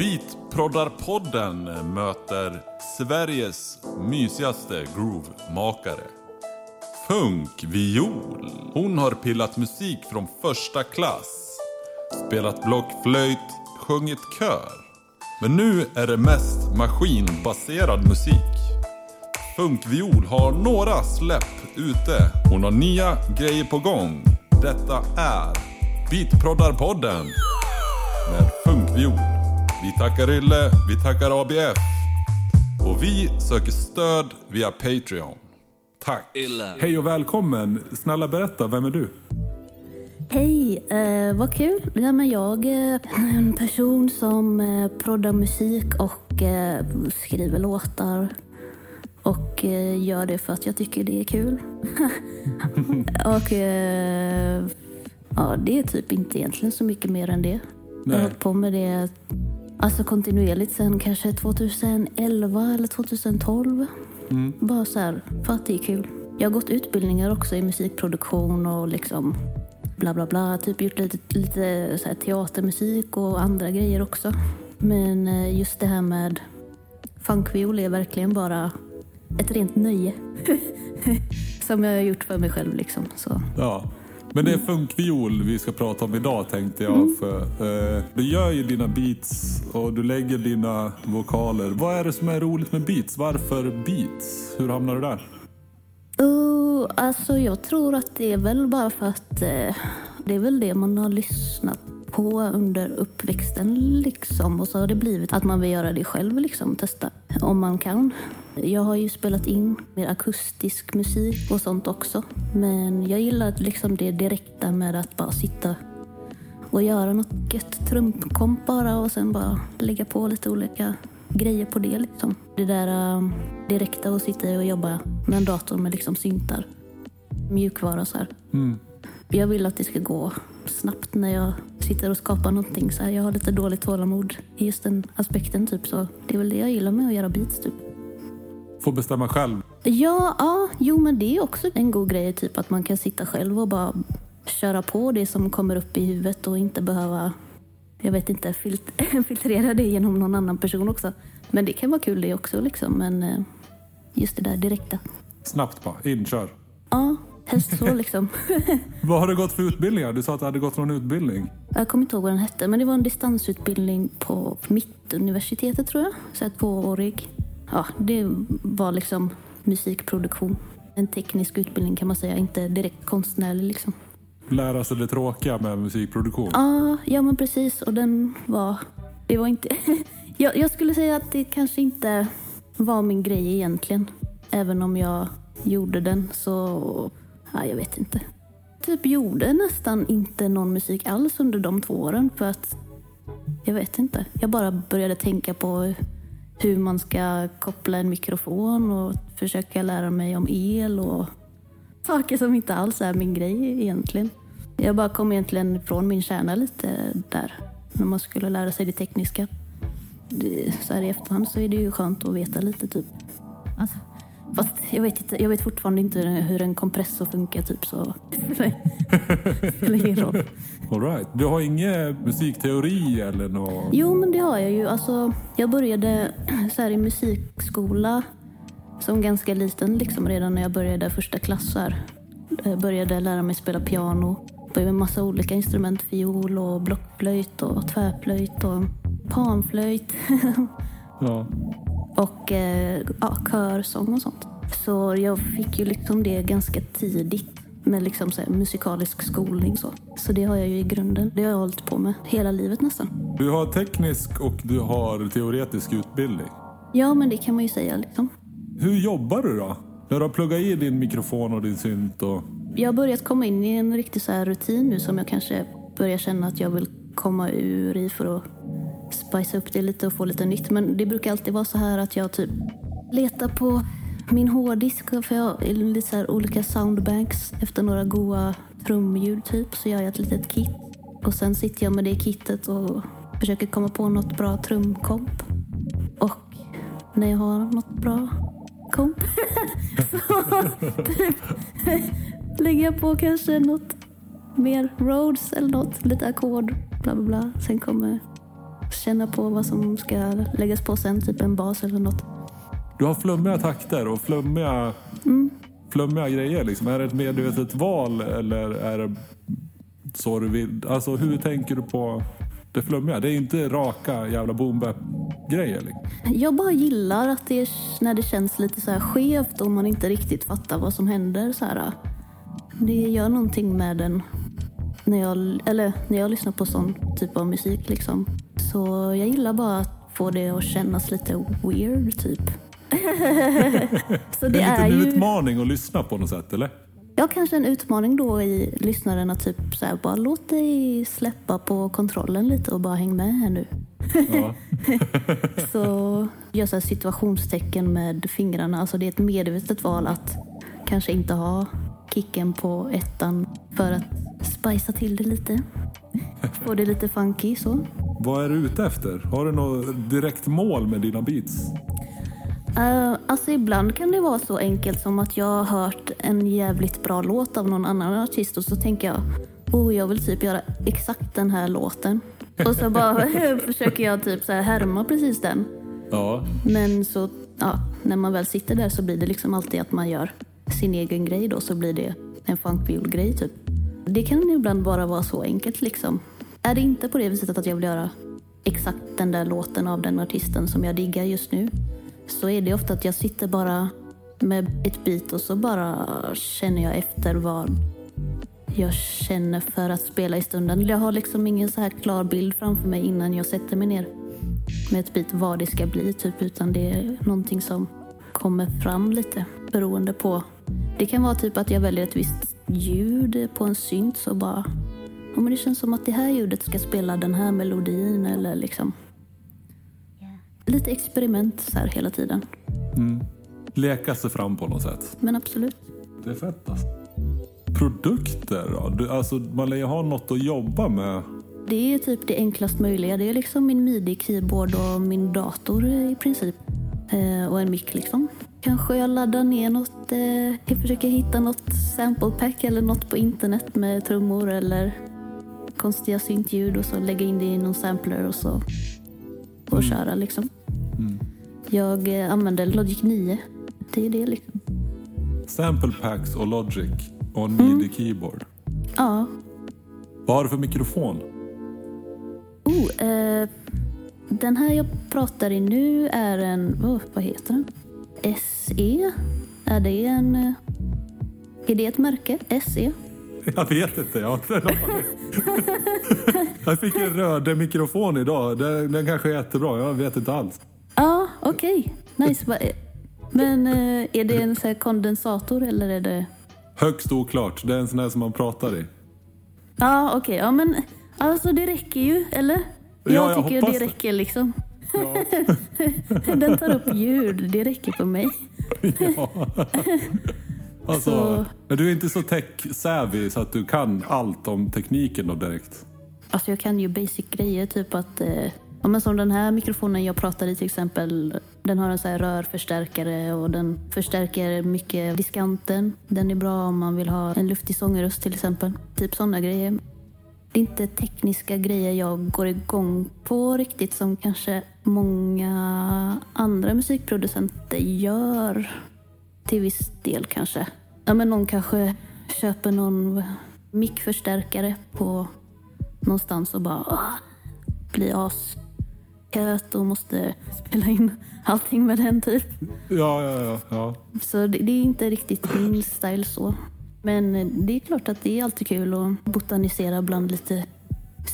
Beatproddarpodden möter Sveriges mysigaste groovemakare. Funkviol. Hon har pillat musik från första klass. Spelat blockflöjt, sjungit kör. Men nu är det mest maskinbaserad musik. Funkviol har några släpp ute. Hon har nya grejer på gång. Detta är Beatproddarpodden med Funkviol. Vi tackar Ylle, vi tackar ABF. Och vi söker stöd via Patreon. Tack. Hej och välkommen. Snälla berätta, vem är du? Hej, eh, vad kul. Ja, men jag är en person som eh, proddar musik och eh, skriver låtar. Och eh, gör det för att jag tycker det är kul. och eh, ja, det är typ inte egentligen så mycket mer än det. Jag har Nej. hållit på med det alltså kontinuerligt sen kanske 2011 eller 2012. Bara så här, för att det är kul. Jag har gått utbildningar också i musikproduktion och liksom bla bla bla. Typ gjort lite, lite så här teatermusik och andra grejer också. Men eh, just det här med funkviol är verkligen bara ett rent nöje. Som jag har gjort för mig själv liksom. Så. Ja. Men det är funkviol vi ska prata om idag tänkte jag. För, eh, du gör ju dina beats och du lägger dina vokaler. Vad är det som är roligt med beats? Varför beats? Hur hamnar du där? Uh, alltså jag tror att det är väl bara för att eh, det är väl det man har lyssnat på under uppväxten liksom. Och så har det blivit att man vill göra det själv liksom, testa om man kan. Jag har ju spelat in mer akustisk musik och sånt också. Men jag gillar liksom det direkta med att bara sitta och göra något gött trumkomp bara och sen bara lägga på lite olika grejer på det liksom. Det där um, direkta och sitta och jobba med en dator med liksom syntar, mjukvara och så här. Mm. Jag vill att det ska gå snabbt när jag sitter och skapar någonting så här. Jag har lite dåligt tålamod i just den aspekten typ så. Det är väl det jag gillar med att göra beats typ. Får bestämma själv. Ja, ja, jo men det är också en god grej typ att man kan sitta själv och bara köra på det som kommer upp i huvudet och inte behöva, jag vet inte, filt- filtrera det genom någon annan person också. Men det kan vara kul det också liksom, men eh, just det där direkta. Snabbt bara. In, kör. Ja, helst så liksom. Vad har du gått för utbildningar? Du sa att du hade gått någon utbildning. Jag kommer inte ihåg vad den hette, men det var en distansutbildning på Mittuniversitetet tror jag. Så här tvåårig. Ja, det var liksom musikproduktion. En teknisk utbildning kan man säga, inte direkt konstnärlig liksom. Lära sig det tråkiga med musikproduktion. Ja, ja men precis. Och den var... Det var inte... jag, jag skulle säga att det kanske inte var min grej egentligen. Även om jag gjorde den så... Ja, jag vet inte. Typ gjorde nästan inte någon musik alls under de två åren för att... Jag vet inte. Jag bara började tänka på hur man ska koppla en mikrofon och försöka lära mig om el och saker som inte alls är min grej egentligen. Jag bara kom egentligen ifrån min kärna lite där. När man skulle lära sig det tekniska. Så här i efterhand så är det ju skönt att veta lite typ. Alltså, fast jag vet, inte, jag vet fortfarande inte hur en kompressor funkar typ så. Det spelar ingen roll. All right. Du har ingen musikteori eller något? Jo, men det har jag ju. Alltså, jag började så här i musikskola som ganska liten, liksom redan när jag började första klass. här. Jag började lära mig spela piano. Började med massa olika instrument. Fiol och blockflöjt och tvärflöjt och panflöjt. Ja. Och eh, ja, körsång och sånt. Så jag fick ju liksom det ganska tidigt med liksom så musikalisk skolning. Så. så det har jag ju i grunden. Det har jag hållit på med hela livet nästan. Du har teknisk och du har teoretisk utbildning. Ja, men det kan man ju säga liksom. Hur jobbar du då? När du har pluggat i din mikrofon och din synt och... Jag har börjat komma in i en riktig så rutin nu som jag kanske börjar känna att jag vill komma ur i för att spicea upp det lite och få lite nytt. Men det brukar alltid vara så här att jag typ letar på min hårddisk för jag har lite så här olika soundbanks efter några goa trumljud typ så gör jag ett litet kit. Och sen sitter jag med det kittet och försöker komma på något bra trumkomp. Och när jag har något bra komp så typ lägger jag på kanske något mer Rhodes eller något, lite ackord, bla bla bla. Sen kommer känna på vad som ska läggas på sen, typ en bas eller något. Du har flummiga takter och flummiga, flummiga grejer. Liksom. Är det ett medvetet val eller är det så du vill? Alltså hur tänker du på det flummiga? Det är inte raka jävla boom grejer liksom. Jag bara gillar att det är när det känns lite så här skevt och man inte riktigt fattar vad som händer. Så här. Det gör någonting med den när jag, eller när jag lyssnar på sån typ av musik. Liksom. Så jag gillar bara att få det att kännas lite weird typ. så Det det är är lite en ju... utmaning att lyssna på något sätt eller? Ja, kanske en utmaning då i lyssnaren att typ så här, bara låt dig släppa på kontrollen lite och bara häng med här nu. Ja. Så gör så situationstecken med fingrarna. Alltså det är ett medvetet val att kanske inte ha kicken på ettan för att spicea till det lite. Få det lite funky så. Vad är du ute efter? Har du något direkt mål med dina beats? Uh, alltså ibland kan det vara så enkelt som att jag har hört en jävligt bra låt av någon annan artist och så tänker jag oh, jag vill typ göra exakt den här låten. Och så bara försöker jag typ så här härma precis den. Ja. Men så, ja, när man väl sitter där så blir det liksom alltid att man gör sin egen grej då, så blir det en funkviol-grej typ. Det kan ibland bara vara så enkelt liksom. Är det inte på det viset att jag vill göra exakt den där låten av den artisten som jag diggar just nu, så är det ofta att jag sitter bara med ett beat och så bara känner jag efter vad jag känner för att spela i stunden. Jag har liksom ingen så här klar bild framför mig innan jag sätter mig ner med ett beat vad det ska bli typ utan det är någonting som kommer fram lite beroende på. Det kan vara typ att jag väljer ett visst ljud på en synt så bara ja, men det känns som att det här ljudet ska spela den här melodin eller liksom lite experiment så här hela tiden. Leka sig fram på något sätt. Men absolut. Det är fett alltså. Produkter då? Du, alltså, man lär ju ha något att jobba med. Det är typ det enklast möjliga. Det är liksom min midi-keyboard och min dator i princip. Eh, och en mick liksom. Kanske jag laddar ner något, eh, jag försöker hitta något sample pack eller något på internet med trummor eller konstiga syntljud och så lägga in det i någon sampler och så och köra liksom. Jag eh, använder Logic 9. Det är det liksom. Sample packs och Logic och en midi keyboard. Ja. Vad har du för mikrofon? Oh, eh, den här jag pratar i nu är en, oh, vad heter den? SE? Är det en... eh, Är det ett märke? SE? Jag vet inte. Jag, har inte jag fick en röd mikrofon idag. Den, den kanske är jättebra. Jag vet inte alls. Ja, okej. Nice. Va- eh, Men eh, är det en så här kondensator eller är det... Högst oklart. Det är en sån här som man pratar i. Ja, okej. Ja, men alltså det räcker ju, eller? Jag Ja, jag tycker hoppas det. räcker liksom. Ja. Den tar upp ljud. Det räcker för mig. ja. Alltså, Så- men du är inte så tech-savvy så att du kan allt om tekniken då direkt? Alltså jag kan ju basic grejer, typ att... Eh, ja, men som den här mikrofonen jag pratar i till exempel. Den har en så rörförstärkare och den förstärker mycket diskanten. Den är bra om man vill ha en luftig sångröst till exempel. Typ sådana grejer. Det är inte tekniska grejer jag går igång på riktigt som kanske många andra musikproducenter gör. Till viss del kanske. Ja, men någon kanske köper någon mickförstärkare på någonstans och bara åh, blir asköt och måste spela in allting med den typ. Ja, ja, ja. ja. Så det, det är inte riktigt min style så. Men eh, det är klart att det är alltid kul att botanisera bland lite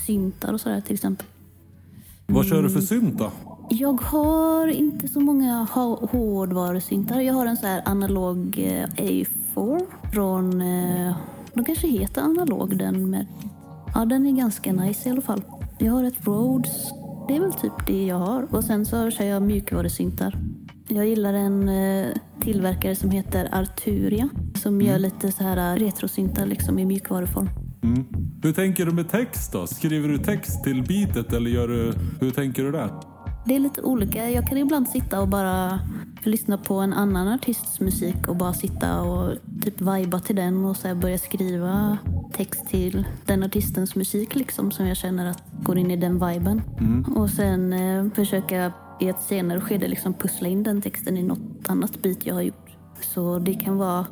syntar och sådär till exempel. Vad kör du för synt då? Jag har inte så många hårdvarusyntar. Jag har en så här analog eh, A4 från... Eh, de kanske heter analog den med... Ja, den är ganska nice i alla fall. Jag har ett Rhodes. Det är väl typ det jag har. Och sen så kör jag mjukvarusyntar. Jag gillar en eh, tillverkare som heter Arturia. Som gör lite så här eh, retrosyntar liksom i mjukvaruform. Mm. Hur tänker du med text då? Skriver du text till beatet eller gör du, hur tänker du där? Det är lite olika. Jag kan ibland sitta och bara lyssna på en annan artists musik och bara sitta och typ viba till den och så börja skriva text till den artistens musik liksom som jag känner att går in i den viben. Och sen eh, försöka i ett senare skede liksom pussla in den texten i något annat bit jag har gjort. Så det kan vara,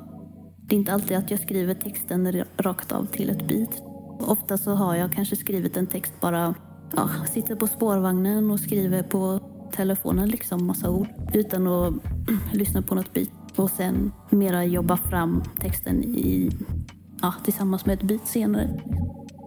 det är inte alltid att jag skriver texten rakt av till ett beat. Ofta så har jag kanske skrivit en text bara, ja, sitter på spårvagnen och skriver på telefonen liksom massa ord utan att lyssna på något beat. Och sen mera jobba fram texten i, ja, tillsammans med ett beat senare.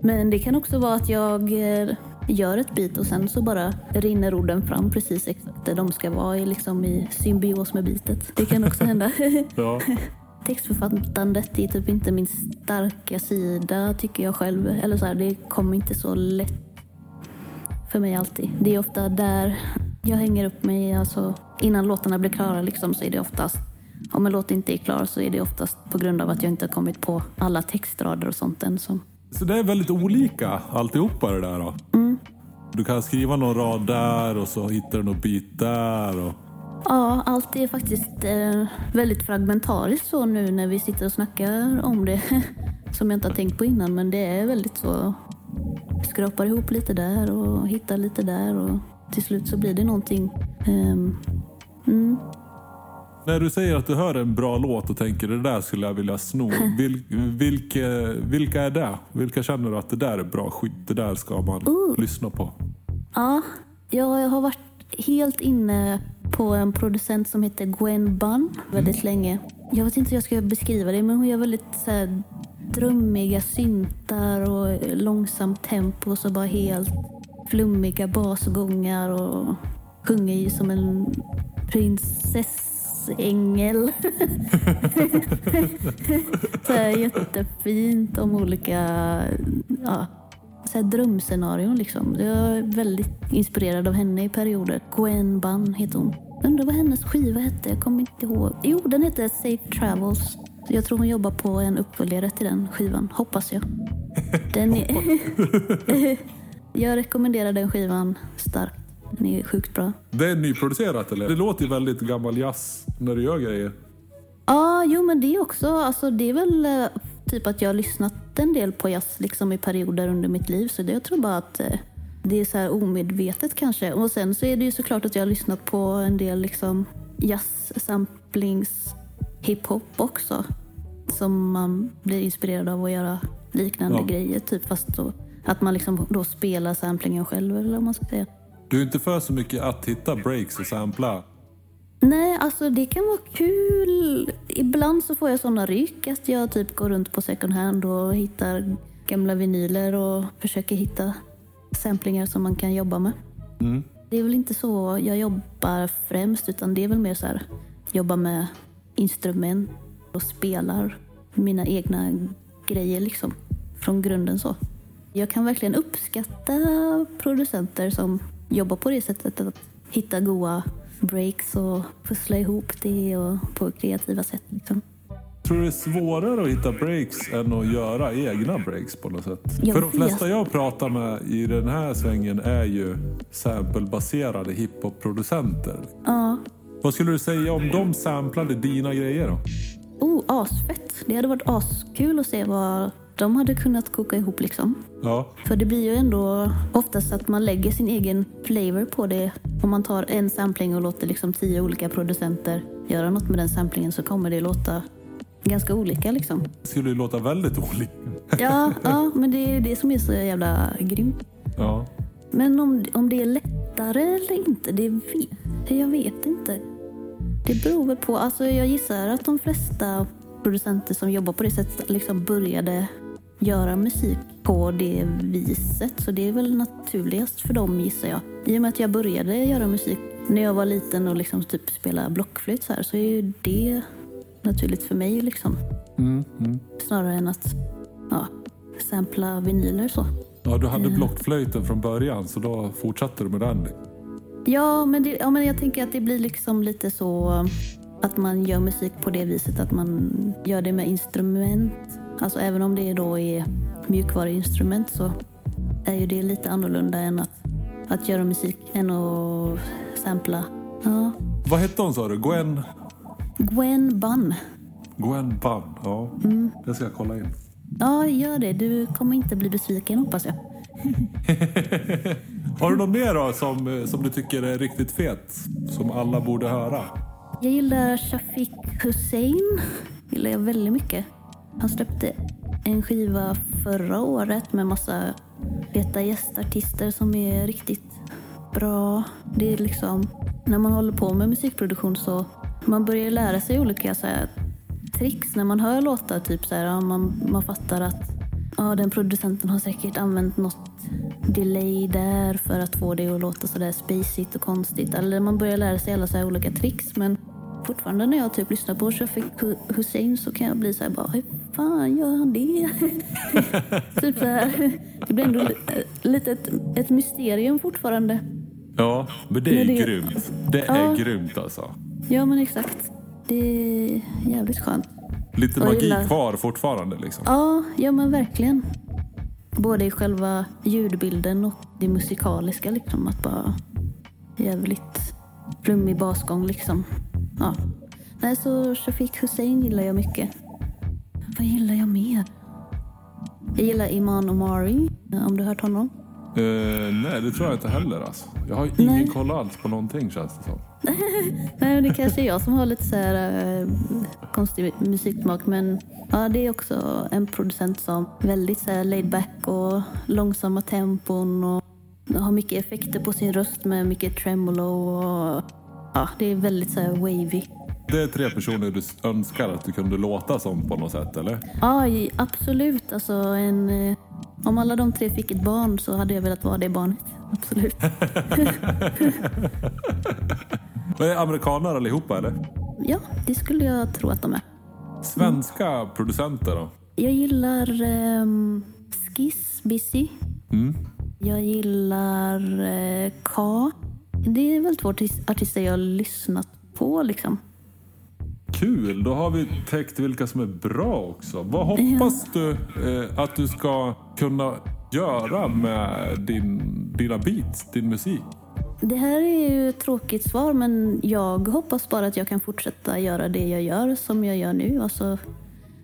Men det kan också vara att jag eh, gör ett beat och sen så bara rinner orden fram precis exakt där de ska vara i, liksom i symbios med beatet. Det kan också hända. Ja. Textförfattandet är typ inte min starka sida tycker jag själv. Eller så här, det kommer inte så lätt för mig alltid. Det är ofta där jag hänger upp mig. Alltså, innan låtarna blir klara liksom, så är det oftast om en låt inte är klar så är det oftast på grund av att jag inte har kommit på alla textrader och sånt än. Så. Så det är väldigt olika alltihopa det där då? Du kan skriva någon rad där och så hittar du något bit där. Och... Ja, allt är faktiskt eh, väldigt fragmentariskt så nu när vi sitter och snackar om det. Som jag inte har tänkt på innan, men det är väldigt så. Skrapar ihop lite där och hittar lite där och till slut så blir det någonting. ehm, mm. När du säger att du hör en bra låt och tänker det där skulle jag vilja sno. Vil, vilka, vilka är det? Vilka känner du att det där är bra skit? Det där ska man lyssna på. Ja, jag har varit helt inne på en producent som heter Gwen Bunn väldigt länge. Jag vet inte hur jag ska beskriva det, men hon gör väldigt så här, drömmiga syntar och långsamt tempo och så bara helt flummiga basgångar och sjunger ju som en prinsessängel. så här, jättefint om olika ja, så här drömscenarion liksom. Jag är väldigt inspirerad av henne i perioder. Gwen Bunn heter hon. Undrar vad hennes skiva hette? Jag kommer inte ihåg. Jo, den heter Safe Travels. Jag tror hon jobbar på en uppföljare till den skivan. Hoppas jag. Den är... jag rekommenderar den skivan starkt. Den är sjukt bra. Det är nyproducerat eller? Det låter ju väldigt gammal jazz när du gör grejer. Ja, jo men det också. Alltså, det är väl eh, typ att jag har lyssnat en del på jazz liksom, i perioder under mitt liv. Så det, jag tror bara att eh, det är så här omedvetet kanske. Och sen så är det ju såklart att jag har lyssnat på en del liksom, jazz-samplings hiphop också. Som man blir inspirerad av att göra liknande Ja. grejer. Typ fast då, att man liksom då spelar samplingen själv eller vad man ska säga. Du är inte för så mycket att hitta breaks och sampla. Nej, alltså det kan vara kul. Ibland så får jag såna ryck att jag typ går runt på second hand och hittar gamla vinyler och försöker hitta samplingar som man kan jobba med. Mm. Det är väl inte så jag jobbar främst utan det är väl mer så här jobba med instrument och spelar mina egna grejer liksom från grunden så. Jag kan verkligen uppskatta producenter som jobbar på det sättet att hitta goa breaks och pussla ihop det och på kreativa sätt. Liksom. Tror du det är svårare att hitta breaks än att göra egna breaks på något sätt? Jag För de flesta jag pratar med i den här svängen är ju samplebaserade hiphop-producenter. Ja. Vad skulle du säga om de samplade dina grejer då? Oh, asfett. Det hade varit askul att se vad de hade kunnat koka ihop liksom. Ja, För det blir ju ändå oftast att man lägger sin egen flavor på det. Om man tar en sampling och låter liksom tio olika producenter göra något med den samplingen så kommer det låta ganska olika liksom. det skulle ju låta väldigt olika. Ja, ja men det är det som är så jävla grymt. Ja. Men om, om det är lättare eller inte, det vet jag vet inte. Det beror väl på. Alltså jag gissar att de flesta producenter som jobbar på det sättet liksom började göra musik på det viset. Så det är väl naturligast för dem gissar jag. I och med att jag började göra musik när jag var liten och liksom typ spela blockflöjt så här så är ju det naturligt för mig liksom. Mm, mm. Snarare än att ja, sampla vinyler så. ja, du hade blockflöjten från början så då fortsatte du med den. Ja men, det, ja, men jag tänker att det blir liksom lite så att man gör musik på det viset att man gör det med instrument. Alltså även om det då är mjukvaruinstrument så är ju det lite annorlunda än att, att göra musik än att sampla. Ja. Vad hette hon sa du? Gwen? Gwen Bunn. Gwen Bunn? Ja, det ska jag kolla in. Ja, gör det. Du kommer inte bli besviken hoppas jag. Har du något mer då som, som du tycker är riktigt fet? Som alla borde höra? Jag gillar Shafiq Hussein. gillar jag väldigt mycket. Han släppte en skiva förra året med massa feta gästartister som är riktigt bra. Det är liksom, när man håller på med musikproduktion så man börjar lära sig olika så här, tricks när man hör låtar. Typ så här, man, man fattar att ja, den producenten har säkert använt något delay där för att få det att låta sådär spacigt och konstigt. Eller man börjar lära sig alla så olika tricks. Men fortfarande när jag typ lyssnar på Shafiq Hussein så kan jag bli så här bara, hur fan gör han det? typ så här. Det blir ändå lite ett, ett mysterium fortfarande. Ja, men det är Men det- grymt. Det är Ja. grymt alltså. Ja men exakt. Det är jävligt skönt. Lite magi gillar- kvar fortfarande liksom. Ja, ja men verkligen. Både i själva ljudbilden och det musikaliska liksom. Att bara jävligt flummig basgång liksom. Ja. Nej, så Shafiq Hussein gillar jag mycket. Vad gillar jag mer? Jag gillar Iman Omari, om du har hört honom. Eh, nej, det tror jag inte heller alltså. Jag har ingen Nej. koll alls på någonting känns det som. Nej, det kanske är jag som har lite så här eh, konstig musiksmak. Men ja, det är också en producent som väldigt så här laid back och långsamma tempon och har mycket effekter på sin röst med mycket tremolo och ja, det är väldigt så här wavy. Det är tre personer du önskar att du kunde låta som på något sätt, eller? Ja, absolut. Alltså en, eh, om alla de tre fick ett barn så hade jag velat vara det barnet. Absolut. Men är amerikaner allihopa, eller? Ja, det skulle jag tro att de är. Svenska producenter då? Jag gillar um, Skiss Busy. Mm. Jag gillar eh, K. Det är väl två artis- artister jag har lyssnat på liksom. Kul, då har vi täckt vilka som är bra också. Vad hoppas du eh, att du ska kunna göra med din, dina beats, din musik? Det här är ju ett tråkigt svar men jag hoppas bara att jag kan fortsätta göra det jag gör som jag gör nu. Alltså,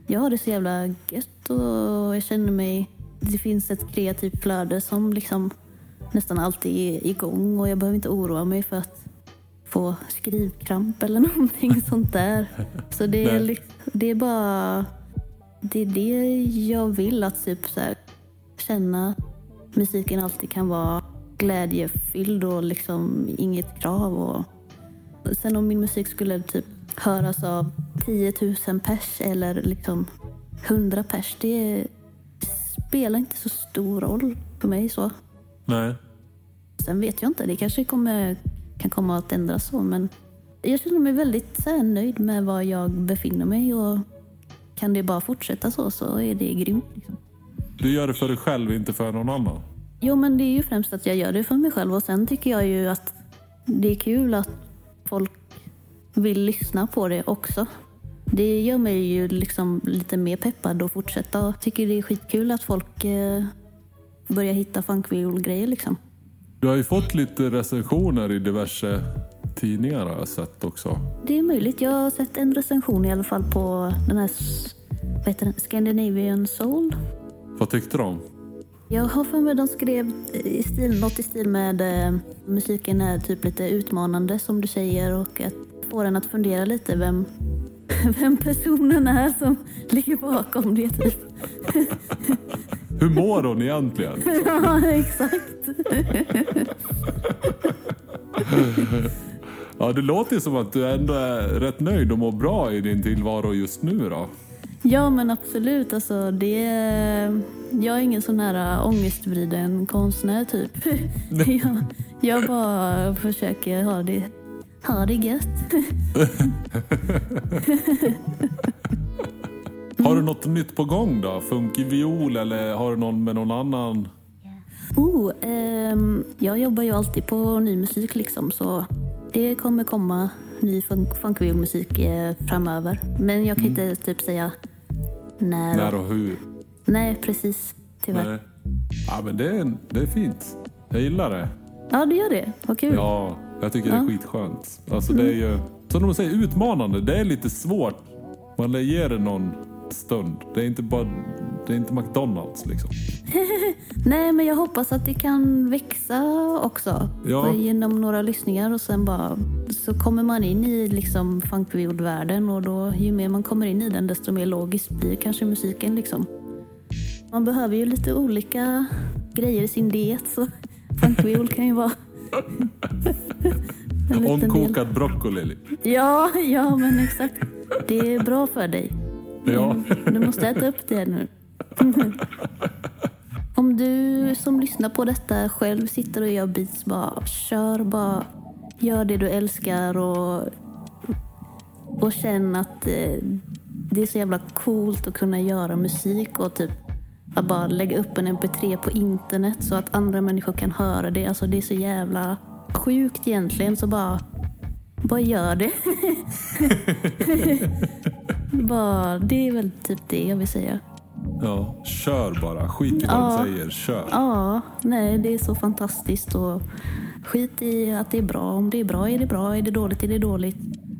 jag har det så jävla gött och jag känner mig... Det finns ett kreativt flöde som liksom nästan alltid är igång och jag behöver inte oroa mig för att få skrivkramp eller någonting sånt där. Så det är, det är bara... Det är det jag vill att typ så här, känna att musiken alltid kan vara glädjefylld och liksom inget krav. Och... Sen om min musik skulle typ höras av 10 000 pers eller liksom 100 pers, det spelar inte så stor roll för mig. så. Nej. Sen vet jag inte, det kanske kommer, kan komma att ändras så men jag känner mig väldigt så nöjd med var jag befinner mig och kan det bara fortsätta så så är det grymt. Liksom. Du gör det för dig själv, inte för någon annan. Jo men det är ju främst att jag gör det för mig själv och sen tycker jag ju att det är kul att folk vill lyssna på det också. Det gör mig ju liksom lite mer peppad att fortsätta och tycker det är skitkul att folk eh, börjar hitta funkviol-grejer liksom. Du har ju fått lite recensioner i diverse tidningar har jag sett också. Det är möjligt. Jag har sett en recension i alla fall på den här s- vad heter den? Scandinavian Soul. Vad tyckte de? Jag har för mig de skrev i stil, något i stil med eh, musiken är typ lite utmanande som du säger och att få en att fundera lite vem, vem personen är som ligger bakom det. Typ. Hur mår hon egentligen? ja, exakt. Ja, det låter som att du ändå är rätt nöjd och mår bra i din tillvaro just nu då. Ja, men absolut. Alltså, det är... Jag är ingen sån här äh, ångestvriden konstnär, typ. jag, jag bara försöker ha det, ha det gött. Har du något nytt på gång då? Funkig viol eller har du någon med någon annan? Oh, ehm, jag jobbar ju alltid på ny musik, liksom, så det kommer komma ny funk- funkviolmusik eh, framöver. Men jag kan inte typ säga när. När och hur? Nej, precis. Tyvärr. Nej. Ja, men det är, det är fint. Jag gillar det. Ja, det gör det. Vad kul. Ja, jag tycker det är Ja. skitskönt. Alltså det är ju, som de säger, utmanande. Det är lite svårt. Man lär ge det någon stund. Det är inte bara Det är inte McDonalds liksom. Nej, men jag hoppas att det kan växa också. Ja. Genom några lyssningar och sen bara så kommer man in i liksom funkviol-världen och då ju mer man kommer in i den desto mer logiskt blir kanske musiken liksom. Man behöver ju lite olika grejer i sin diet så funkviol kan ju vara liten del. Omkokad broccoli. Ja, ja men exakt. Det är bra för dig. Ja. Du måste äta upp det nu. Mm-hmm. Om du som lyssnar på detta själv sitter och gör beats, bara kör. Bara gör det du älskar och, och känn att eh, det är så jävla coolt att kunna göra musik och typ att bara lägga upp en mp3 på internet så att andra människor kan höra det. Alltså det är så jävla sjukt egentligen, så bara, bara gör det. bara, det är väl typ det jag vill säga ja. Kör bara. Skit i vad Ja. de säger. Kör. Ja, nej, det är så fantastiskt och skit i att det är bra. Om det är bra är det bra, är det dåligt är det dåligt.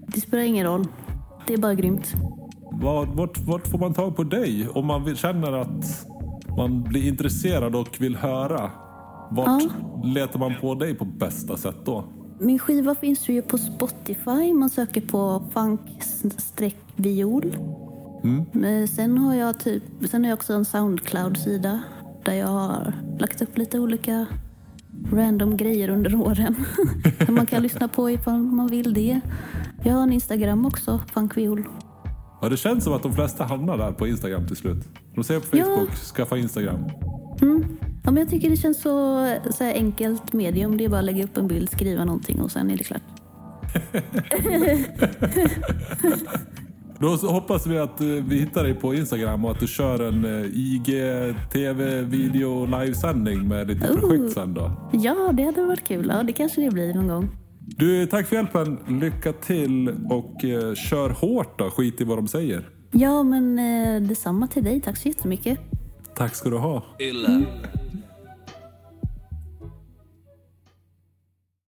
Det spelar ingen roll. Det är bara grymt. Vart, vart, vart får man tag på dig? Om man vill, känner att man blir intresserad och vill höra. Vart letar man på dig på bästa sätt då? Min skiva finns ju på Spotify. Man söker på funk-viol. Men sen har jag typ, sen har jag också en Soundcloud-sida där jag har lagt upp lite olika random grejer under åren. Som man kan lyssna på ifall man vill det. Jag har en Instagram också, funkviol. Ja, det känns som att de flesta hamnar där på Instagram till slut. De ser på Ja. Facebook, skaffa Instagram. Ja, men jag tycker det känns så, så enkelt medium. Det är bara att lägga upp en bild, skriva någonting och sen är det klart. Då hoppas vi att eh, vi hittar dig på Instagram och att du kör en eh, IG, TV, video, livesändning med ditt Ooh. projekt sen då. Ja, det hade varit kul. Ja, det kanske det blir någon gång. Du, tack för hjälpen. Lycka till och eh, kör hårt då. Skit i vad de säger. Ja, men eh, detsamma till dig. Tack så jättemycket. Tack ska du ha. Illa.